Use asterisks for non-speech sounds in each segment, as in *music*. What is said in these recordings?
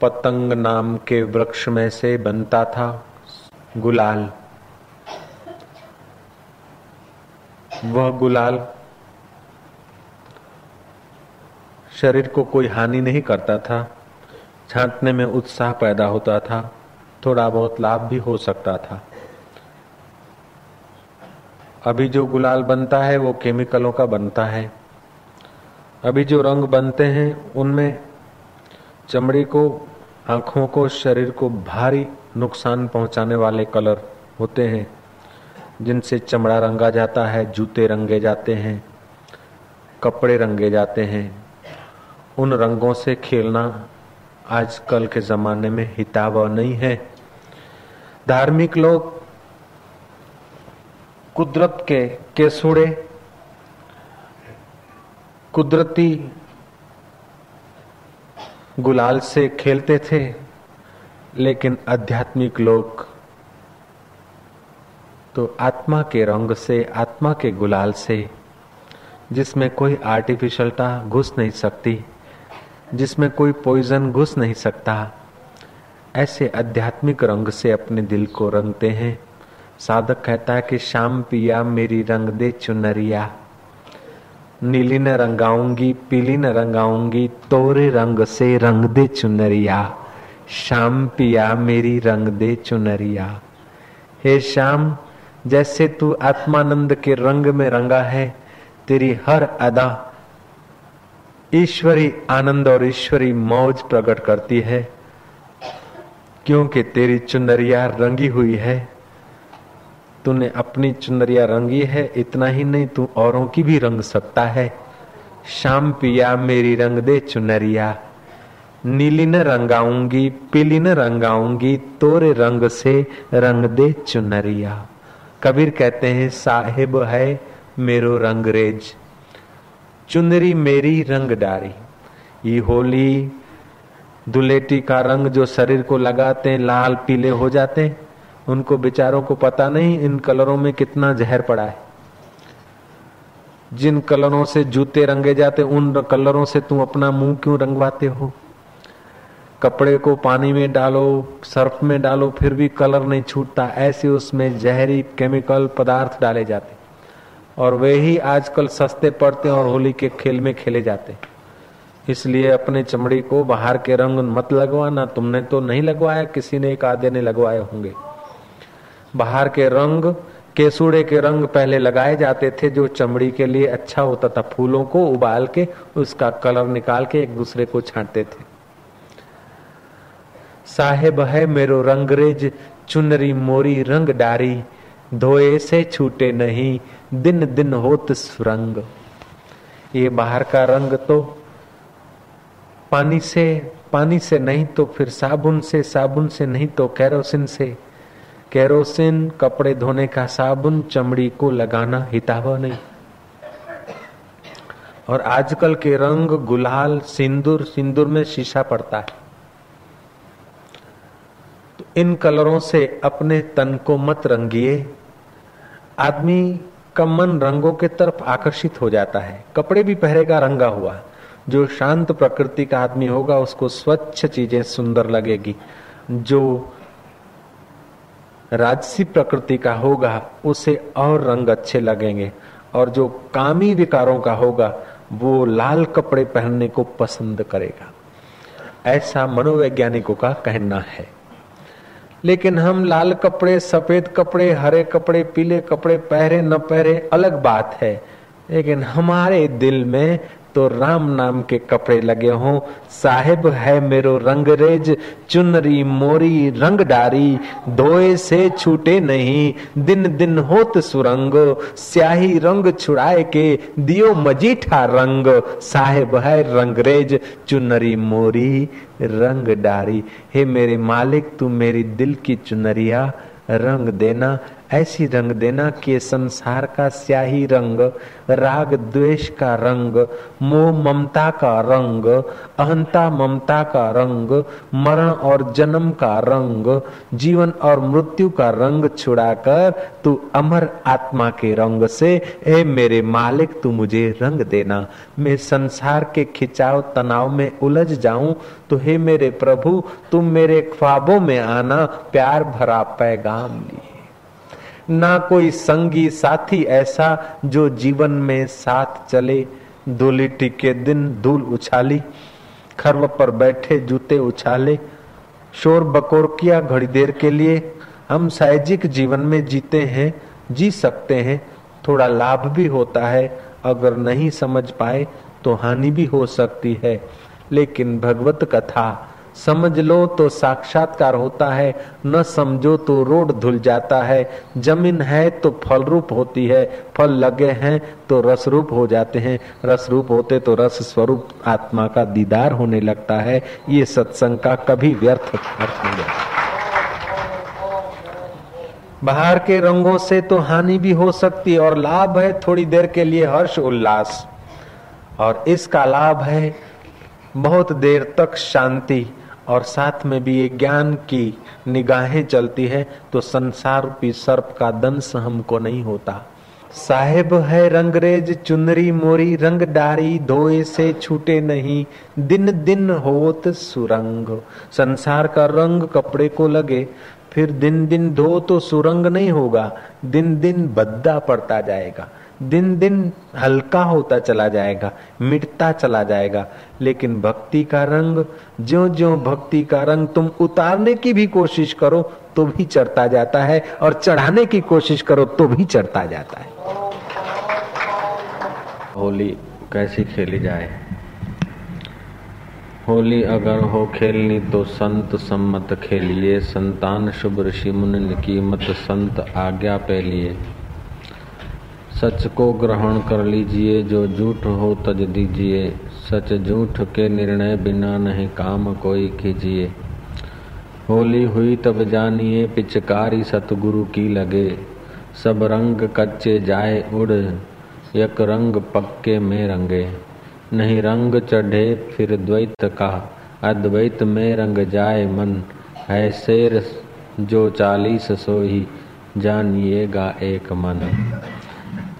पतंग नाम के वृक्ष में से बनता था गुलाल। वह गुलाल शरीर को कोई हानि नहीं करता था। छांटने में उत्साह पैदा होता था, थोड़ा बहुत लाभ भी हो सकता था। अभी जो गुलाल बनता है, वो केमिकलों का बनता है। अभी जो रंग बनते हैं, उनमें चमड़ी को, आँखों को, शरीर को भारी नुकसान पहुँचाने वाले कलर होते हैं, जिनसे चमड़ा रंगा जाता है, जूते रंगे जाते हैं, कपड़े रंगे जाते हैं। उन रंगों से खेलना आजकल के जमाने में हितावह नहीं है। धार्मिक लोग कुदरत के केसुड़े, कुदरती गुलाल से खेलते थे, लेकिन आध्यात्मिक लोग तो आत्मा के रंग से, आत्मा के गुलाल से, जिसमें कोई आर्टिफिशियलता घुस नहीं सकती, जिसमें कोई पॉइजन घुस नहीं सकता, ऐसे आध्यात्मिक रंग से अपने दिल को रंगते हैं। साधक कहता है कि, शाम पिया मेरी रंग दे चुनरिया। नीली न रंगाऊँगी पीली न रंगाऊँगी तोरे रंग से रंग दे चुनरिया। शाम पिया मेरी रंग दे चुनरिया। हे श्याम, जैसे तू आत्मानंद के रंग में रंगा है, तेरी हर अदा ईश्वरी आनंद और ईश्वरी मौज प्रकट करती है, क्योंकि तेरी चुनरिया रंगी हुई है। तूने अपनी चुनरिया रंगी है, इतना ही नहीं, तू औरों की भी रंग सकता है। शाम पिया, मेरी रंग दे चुनरिया। नीली न रंगाऊँगी, पीली न रंगाऊँगी, तोरे रंग से रंग दे चुनरिया। कबीर कहते हैं, साहिब है मेरो रंगरेज चुनरी मेरी रंग डारी। ये होली, दुलेटी का रंग जो शरीर को लगाते हैं, लाल, पीले हो जाते हैं। उनको बेचारों को पता नहीं इन कलरों में कितना जहर पड़ा है। जिन कलरों से जूते रंगे जाते, उन कलरों से तुम अपना मुँह क्यों रंगवाते हो? कपड़े को पानी में डालो, सर्फ में डालो, फिर भी कलर नहीं छूटता। ऐसे उसमें जहरी केमिकल पदार्थ डाले जाते। और वे ही आजकल सस्ते पड़ते और होली के खेल में खेले जाते। इसलिए अपने चमड़ी को बाहर के रंग मत लगवाना। तुमने तो नहीं लगवाया, किसी ने एक आधे ने लगवाए होंगे। बाहर के रंग, केसुड़े के रंग पहले लगाए जाते थे, जो चमड़ी के लिए अच्छा होता था। फूलों को उबाल के, उसका कलर निकाल के एक दूसरे को छांटते थे। साहेब है मेरो रंगरेज, चुनरी मोरी रंग डारी, धोए से छूटे नहीं, दिन दिन होत सुरंग। ये बाहर का रंग तो पानी से पानी से नहीं तो फिर साबुन से साबुन से नहीं तो कैरोसिन से। कैरोसिन, कपड़े धोने का साबुन, चमड़ी को लगाना हितावह नहीं। और आजकल के रंग, गुलाल, सिंदूर सिंदूर में शीशा पड़ता है। तो इन कलरों से अपने तन को मत रंगिए। आदमी का मन रंगों के तरफ़ आकर्षित हो जाता है। कपड़े भी पहरेगा रंगा हुआ। जो शांत प्रकृति का आदमी होगा, उसको स्वच्छ चीज़ें सुंदर लगेगी। जो राजसी प्रकृति का होगा, उसे और रंग अच्छे लगेंगे। और जो कामी विकारों का होगा, वो लाल कपड़े पहनने को पसंद करेगा। ऐसा मनोवैज्ञानिकों का कहना है। लेकिन हम लाल कपड़े, सफ़ेद कपड़े, हरे कपड़े, पीले कपड़े, पहरे न पहरे, अलग बात है। लेकिन हमारे दिल में तो राम नाम के कपड़े लगे हों। साहिब है मेरो रंगरेज, चुनरी, मोरी रंग डारी धोए से छूटे नहीं, दिन दिन होत सुरंग। स्याही रंग छुड़ाए के दियो मजीठा रंग। साहेब है रंगरेज, चुनरी, मोरी रंग डारी हे मेरे मालिक, तू मेरी दिल की चुनरिया रंग देना। ऐसी रंग देना कि संसार का स्याही रंग, राग द्वेष का रंग, मोह ममता का रंग, अहंता ममता का रंग, मरण और जन्म का रंग, जीवन और मृत्यु का रंग छुड़ाकर तू अमर आत्मा के रंग से, ए मेरे मालिक, तू मुझे रंग देना। मैं संसार के खिंचाव तनाव में उलझ जाऊँ तो हे मेरे प्रभु, तुम मेरे ख्वाबों में आना, प्यार भरा पैगाम लिए ना कोई संगी साथी ऐसा जो जीवन में साथ चले। धूलिटी के दिन धूल उछाली खर्व पर बैठे जूते उछाले। शोर बकोर किया घड़ी देर के लिए। हम साहजिक जीवन में जीते हैं, जी सकते हैं। थोड़ा लाभ भी होता है, अगर नहीं समझ पाए तो हानि भी हो सकती है। लेकिन भगवत कथा समझ लो तो साक्षात्कार होता है, न समझो तो रोड धुल जाता है। ज़मीन है तो फल रूप होती है, फल लगे हैं तो रस रूप हो जाते हैं। रस रूप होते तो रस स्वरूप आत्मा का दीदार होने लगता है। ये सत्संग का कभी व्यर्थ अर्थ नहीं है। बाहर के रंगों से तो हानि भी हो सकती है और लाभ है थोड़ी देर के लिए हर्ष उल्लास। और इसका लाभ है बहुत देर तक शांति। और साथ में भी ये ज्ञान की निगाहें चलती है तो संसार रूपी सर्प का दंश हमको नहीं होता। साहेब है रंगरेज चुनरी मोरी, रंग डारी धोए से छूटे नहीं, दिन दिन होत सुरंग। संसार का रंग कपड़े को लगे, फिर दिन दिन धो तो सुरंग नहीं होगा, दिन दिन बद्दा पड़ता जाएगा। दिन दिन हल्का होता चला जाएगा, मिटता चला जाएगा, लेकिन भक्ति का रंग जो जो भक्ति का रंग तुम उतारने की भी कोशिश करो तो भी चढ़ता जाता है, और चढ़ाने की कोशिश करो तो भी चढ़ता जाता है। होली कैसी खेली जाए? होली अगर हो खेलनी तो संत सम्मत खेलिए, संतान शुभ ऋषि मुनि की मत संत आज्ञा पे लिए। सच को ग्रहण कर लीजिए, जो झूठ हो तज दीजिए। सच झूठ के निर्णय बिना नहीं काम कोई कीजिए। होली हुई तब जानिए, पिचकारी सतगुरु की लगे। सब रंग कच्चे जाए उड़ यक रंग पक्के में रंगे। नहीं रंग चढ़े फिर द्वैत का, अद्वैत में रंग जाए मन। है शेर जो चालीस सोही, जानिएगा एक मन।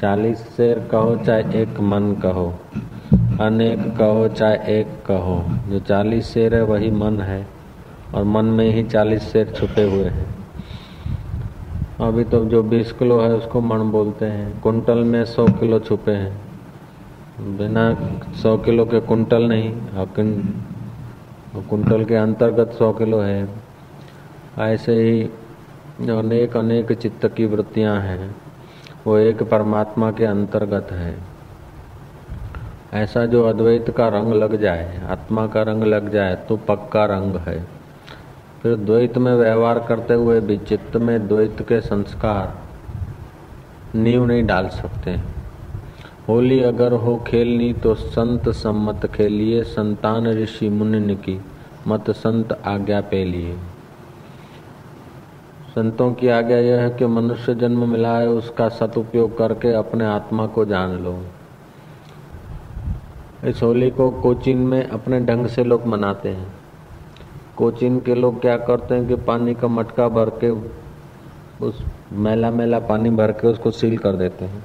चालीस शेर कहो चाहे एक मन कहो, अनेक कहो चाहे एक कहो। जो चालीस शेर है, वही मन है, और मन में ही चालीस शेर छुपे हुए हैं। अभी तो जो बीस किलो है, उसको मन बोलते हैं। कुंटल में सौ किलो छुपे हैं। बिना सौ किलो के कुंटल नहीं और कुंटल के अंतर्गत सौ किलो है। ऐसे ही अनेक अनेक चित्त की वृत्तियाँ हैं। वो एक परमात्मा के अंतर्गत है। ऐसा जो अद्वैत का रंग लग जाए, आत्मा का रंग लग जाए तो पक्का रंग है। फिर द्वैत में व्यवहार करते हुए भी चित्त में द्वैत के संस्कार नींव नहीं डाल सकते। होली अगर हो खेलनी तो संत सम्मत खेलिए, संतान ऋषि मुनि की मत संत आज्ञा पे लिए। संतों की आज्ञा यह है कि मनुष्य जन्म मिला है उसका सदुपयोग करके अपने आत्मा को जान लो। इस होली को कोचिन में अपने ढंग से लोग मनाते हैं। कोचिन के लोग क्या करते हैं कि पानी का मटका भर के उस मैला मैला पानी भर के उसको सील कर देते हैं।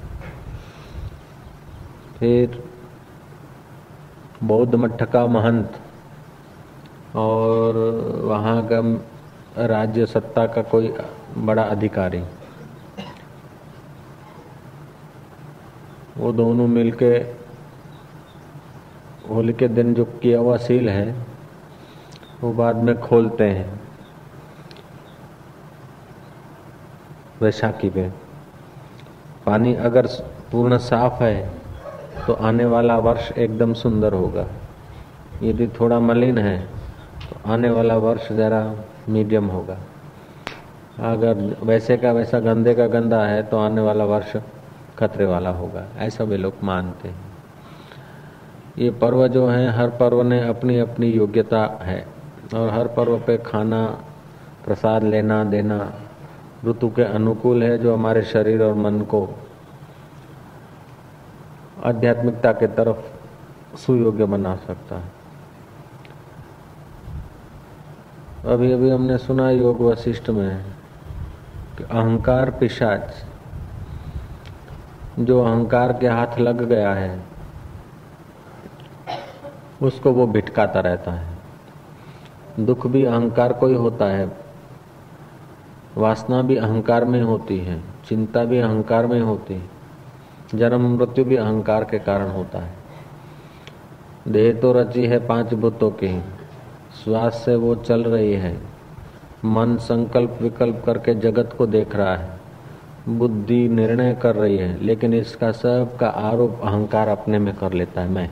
फिर बौद्ध मठ का महंत और वहाँ का राज्य सत्ता का कोई बड़ा अधिकारी। वो दोनों मिलके होली के दिन जो किया हुआ सील है, वो बाद में खोलते हैं। वैशाखी पे। पानी अगर पूर्ण साफ़ है तो आने वाला वर्ष एकदम सुंदर होगा। यदि थोड़ा मलिन है तो आने वाला वर्ष ज़रा मीडियम होगा। अगर वैसे का वैसा गंदे का गंदा है तो आने वाला वर्ष खतरे वाला होगा। ऐसा भी लोग मानते हैं। ये पर्व जो है, हर पर्व ने अपनी अपनी योग्यता है। और हर पर्व पे खाना, प्रसाद लेना, देना ऋतु के अनुकूल है, जो हमारे शरीर और मन को आध्यात्मिकता के तरफ़ सुयोग्य बना सकता है। अभी अभी हमने सुना योग वशिष्ठ में अहंकार पिशाच, जो अहंकार के हाथ लग गया है, उसको वो भिटकाता रहता है। दुख भी अहंकार को ही होता है, वासना भी अहंकार में होती है, चिंता भी अहंकार में होती है, जन्म मृत्यु भी अहंकार के कारण होता है। देह तो रची है पाँच भूतों की, श्वास से वो चल रही है मन संकल्प विकल्प करके जगत को देख रहा है। बुद्धि निर्णय कर रही है, लेकिन इसका सब का आरोप अहंकार अपने में कर लेता है, मैं।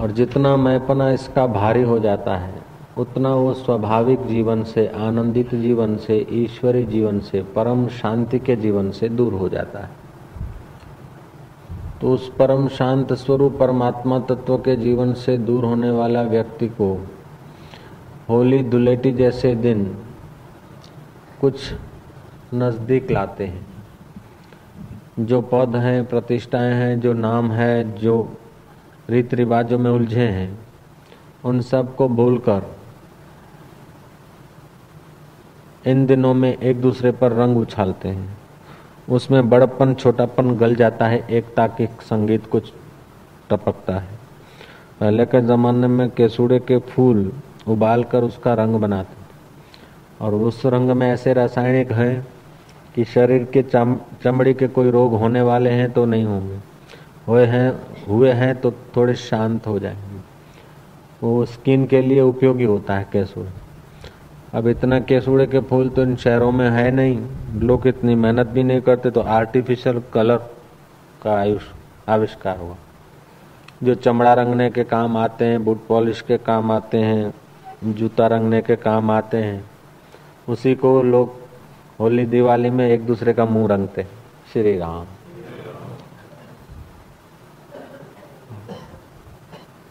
और जितना मैंपना इसका भारी हो जाता है, उतना वो स्वाभाविक जीवन से, आनंदित जीवन से ईश्वरी जीवन से, परम शांति के जीवन से दूर हो जाता है। तो उस परम शांत स्वरूप परमात्मा तत्व के जीवन से दूर होने वाला व्यक्ति को होली दुलेटी जैसे दिन कुछ नज़दीक लाते हैं। जो पद हैं, प्रतिष्ठाएँ हैं, जो नाम है, जो रीति रिवाजों में उलझे हैं, उन सबको भूलकर इन दिनों में एक दूसरे पर रंग उछालते हैं। उसमें बड़प्पन, छोटापन गल जाता है, एकता के संगीत कुछ टपकता है। पहले के ज़माने में केसुड़े के फूल उबाल कर उसका रंग बनाते और उस रंग में ऐसे रासायनिक हैं कि शरीर के चम, चमड़ी के कोई रोग होने वाले हैं तो नहीं होंगे। हुए हैं हुए हैं तो थोड़े शांत हो जाएँगे। वो स्किन के लिए उपयोगी होता है केसुड़ अब इतना केसुड़े के फूल तो इन शहरों में है नहीं। लोग इतनी मेहनत भी नहीं करते तो आर्टिफिशियल कलर का आयुष आविष्कार हुआ। जो चमड़ा रंगने के काम आते हैं बूट पॉलिश के काम आते हैं जूता रंगने के काम आते हैं। उसी को लोग होली दिवाली में एक दूसरे का मुँह रंगते श्री राम।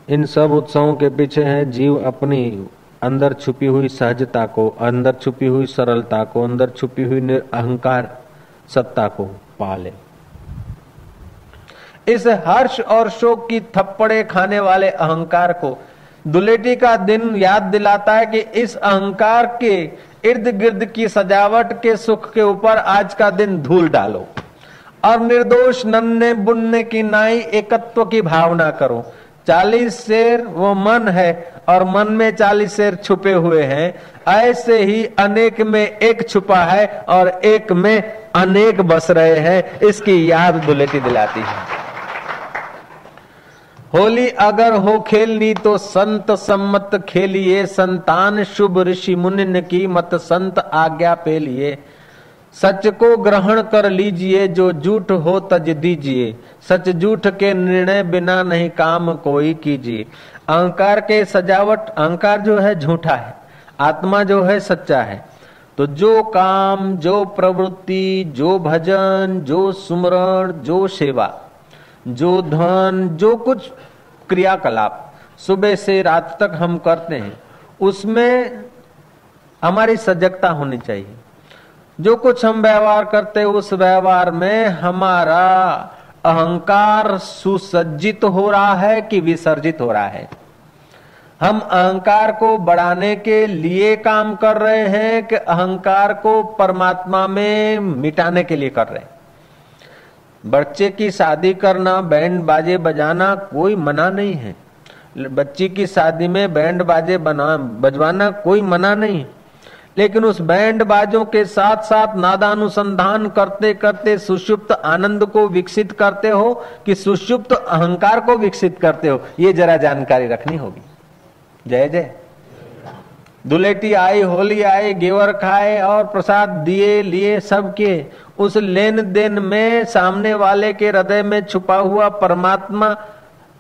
इन सब उत्सवों के पीछे है जीव अपनी अंदर छुपी हुई सहजता को, अंदर छुपी हुई सरलता को, अंदर छुपी हुई अहंकार सत्ता को पाले। इस हर्ष और शोक की थप्पड़े खाने वाले अहंकार को दुलेटी का दिन याद दिलाता है कि इस अहंकार के इर्द गिर्द की सजावट के सुख के ऊपर आज का दिन धूल डालो। और निर्दोष नन्ने बुनने की नाई एकत्व की भावना करो। चालीस शेर वो मन है और मन में चालीस शेर छुपे हुए हैं। ऐसे ही अनेक में एक छुपा है और एक में अनेक बस रहे हैं। इसकी याद दुलेटी दिलाती है। होली अगर हो खेलनी तो संत सम्मत खेलिए, संतान शुभ ऋषि मुनि की मत संत आज्ञा पे लिए। सच को ग्रहण कर लीजिए, जो झूठ हो तज दीजिए। सच झूठ के निर्णय बिना नहीं काम कोई कीजिए। अहंकार के सजावट, अहंकार जो है झूठा है, आत्मा जो है सच्चा है। तो जो काम, जो प्रवृत्ति, जो भजन, जो सुमरण, जो सेवा जो धन, जो कुछ क्रियाकलाप सुबह से रात तक हम करते हैं, उसमें हमारी सजगता होनी चाहिए। जो कुछ हम व्यवहार करते उस व्यवहार में हमारा अहंकार सुसज्जित हो रहा है कि विसर्जित हो रहा है। हम अहंकार को बढ़ाने के लिए काम कर रहे हैं कि अहंकार को परमात्मा में मिटाने के लिए कर रहे हैं। बच्चे की शादी करना बैंड बाजे बजाना कोई मना नहीं है। बच्ची की शादी में बैंड बाजे बना, बजवाना कोई मना नहीं लेकिन उस बैंड बाजों के साथ साथ नादानुसंधान करते करते सुषुप्त आनंद को विकसित करते हो कि सुषुप्त अहंकार को विकसित करते हो, ये जरा जानकारी रखनी होगी। जय जय। दुलेटी आई, होली आई, गेवर खाए और प्रसाद दिए, लिए सब उस लेन देन में, सामने वाले के हृदय में छुपा हुआ परमात्मा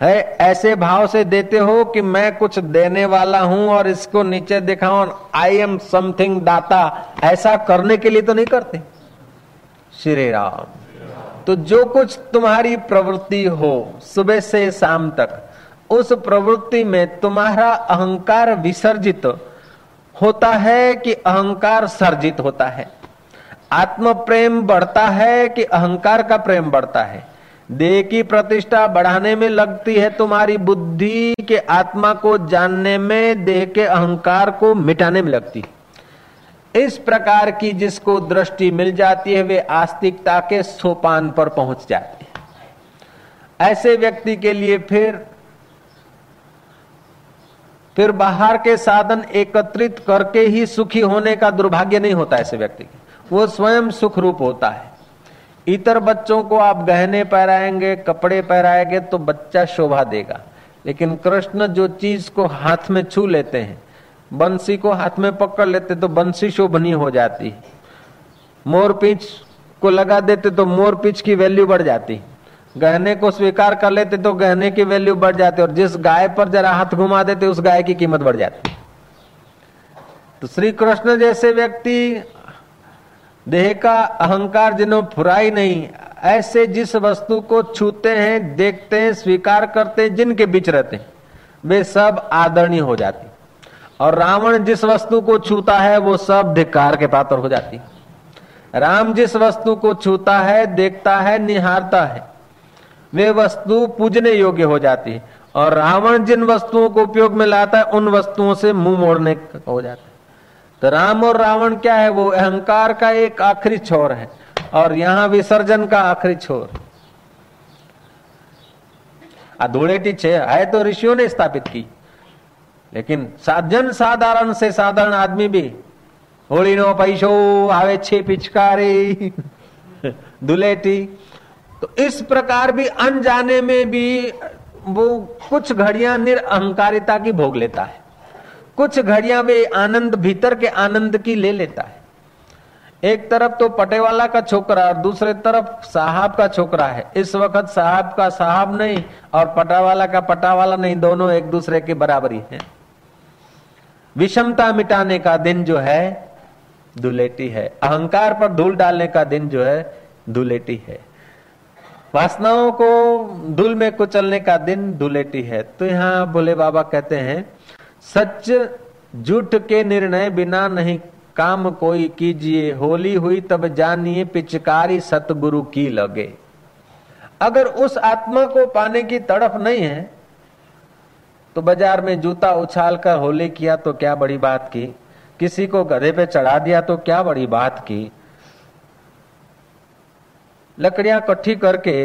है, ऐसे भाव से देते हो कि मैं कुछ देने वाला हूँ और इसको नीचे दिखाओ आई एम समथिंग दाता। ऐसा करने के लिए तो नहीं करते। श्री राम। तो जो कुछ तुम्हारी प्रवृत्ति हो, सुबह से शाम तक, उस प्रवृत्ति में तुम्हारा अहंकार विसर्जित होता है कि अहंकार सर्जित होता है। आत्म प्रेम बढ़ता है कि अहंकार का प्रेम बढ़ता है? देह की प्रतिष्ठा बढ़ाने में लगती है तुम्हारी बुद्धि के आत्मा को जानने में, देह के अहंकार को मिटाने में लगती इस प्रकार की जिसको दृष्टि मिल जाती है, वे आस्तिकता के सोपान पर पहुँच जाते हैं। ऐसे व्यक्ति के लिए फिर फिर बाहर के साधन एकत्रित करके ही सुखी होने का दुर्भाग्य नहीं होता ऐसे व्यक्ति वो स्वयं सुख रूप होता है। इतर बच्चों को आप गहने पहराएँगे, कपड़े पहराएँगे तो बच्चा शोभा देगा। लेकिन कृष्ण जो चीज़ को हाथ में छू लेते हैं, बंसी को हाथ में पकड़ लेते तो बंसी शोभनी हो जाती। मोर पीछ को लगा देते तो मोर पीछ की वैल्यू बढ़ जाती। गहने को स्वीकार कर लेते तो गहने की वैल्यू बढ़ जाती, और जिस गाय पर जरा हाथ घुमा देते, उस गाय की कीमत बढ़ जाती। तो श्री कृष्ण जैसे व्यक्ति देह का अहंकार जिन्हों फुराई नहीं, ऐसे जिस वस्तु को छूते हैं, देखते हैं, स्वीकार करते हैं, जिनके बीच रहते हैं, वे सब आदरणीय हो जाती। और रावण जिस वस्तु को छूता है, वो सब धिकार के पात्र हो जाती। राम जिस वस्तु को छूता है, देखता है, निहारता है, वे वस्तु पूजने योग्य हो जाती। है और रावण जिन वस्तुओं को उपयोग में लाता है, उन वस्तुओं से मुँह मोड़ने हो जाता है। तो राम और रावण क्या है? वो अहंकार का एक आखिरी छोर है और यहाँ विसर्जन का आखिरी छोर। धूड़ेटी छे है तो ऋषियों ने स्थापित की। लेकिन जन साधारण से साधारण आदमी भी, होली नो पैसो, आवे छे पिचकारी *laughs* दुलेटी तो इस प्रकार भी अनजाने में भी वो कुछ घड़ियाँ निरअहकारिता की भोग लेता है। कुछ घड़ियाँ वे आनंद, भीतर के आनंद की ले लेता है। एक तरफ़ तो पटेवाला का छोकरा और दूसरे तरफ़ साहब का छोकरा है। इस वक्त साहब का साहब नहीं और पटावाला का पटावाला नहीं, दोनों एक दूसरे के बराबरी है। विषमता मिटाने का दिन जो है, दुलेटी है। अहंकार पर धूल डालने का दिन जो है, दुलेटी है। वासनाओं को धूल में कुचलने का दिन दुलेटी है। तो यहाँ भोले बाबा कहते हैं सच झूठ के निर्णय बिना नहीं काम कोई कीजिए। होली हुई तब जानिए पिचकारी सतगुरु की लगे। अगर उस आत्मा को पाने की तड़फ नहीं है तो बाज़ार में जूता उछाल कर होली किया तो क्या बड़ी बात की? किसी को गधे पे चढ़ा दिया तो क्या बड़ी बात की? लकड़ियाँ इकट्ठी करके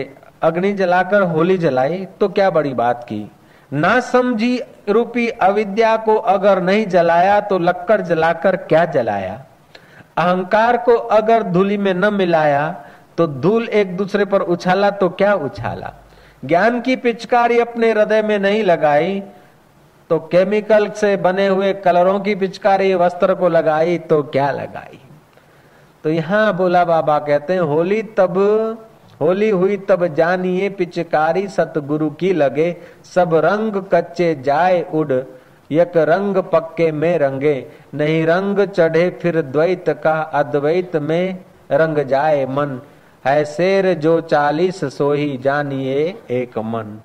अग्नि जलाकर होली जलाई तो क्या बड़ी बात की? ना समझी रूपी अविद्या को अगर नहीं जलाया तो लक्कड़ जलाकर क्या जलाया? अहंकार को अगर धूली में न मिलाया तो धूल एक दूसरे पर उछाला तो क्या उछाला? ज्ञान की पिचकारी अपने हृदय में नहीं लगाई तो केमिकल से बने हुए कलरों की पिचकारी वस्त्र को लगाई तो क्या लगाई? तो यहाँ बोला बाबा कहते हैं, होली तब होली हुई तब जानिए पिचकारी सतगुरु की लगे, सब रंग कच्चे जाए उड़, यक रंग पक्के में रंगे, नहीं रंग चढ़े फिर द्वैत का अद्वैत में रंग जाए मन, है शेर जो चालीस सोही जानिए एक मन।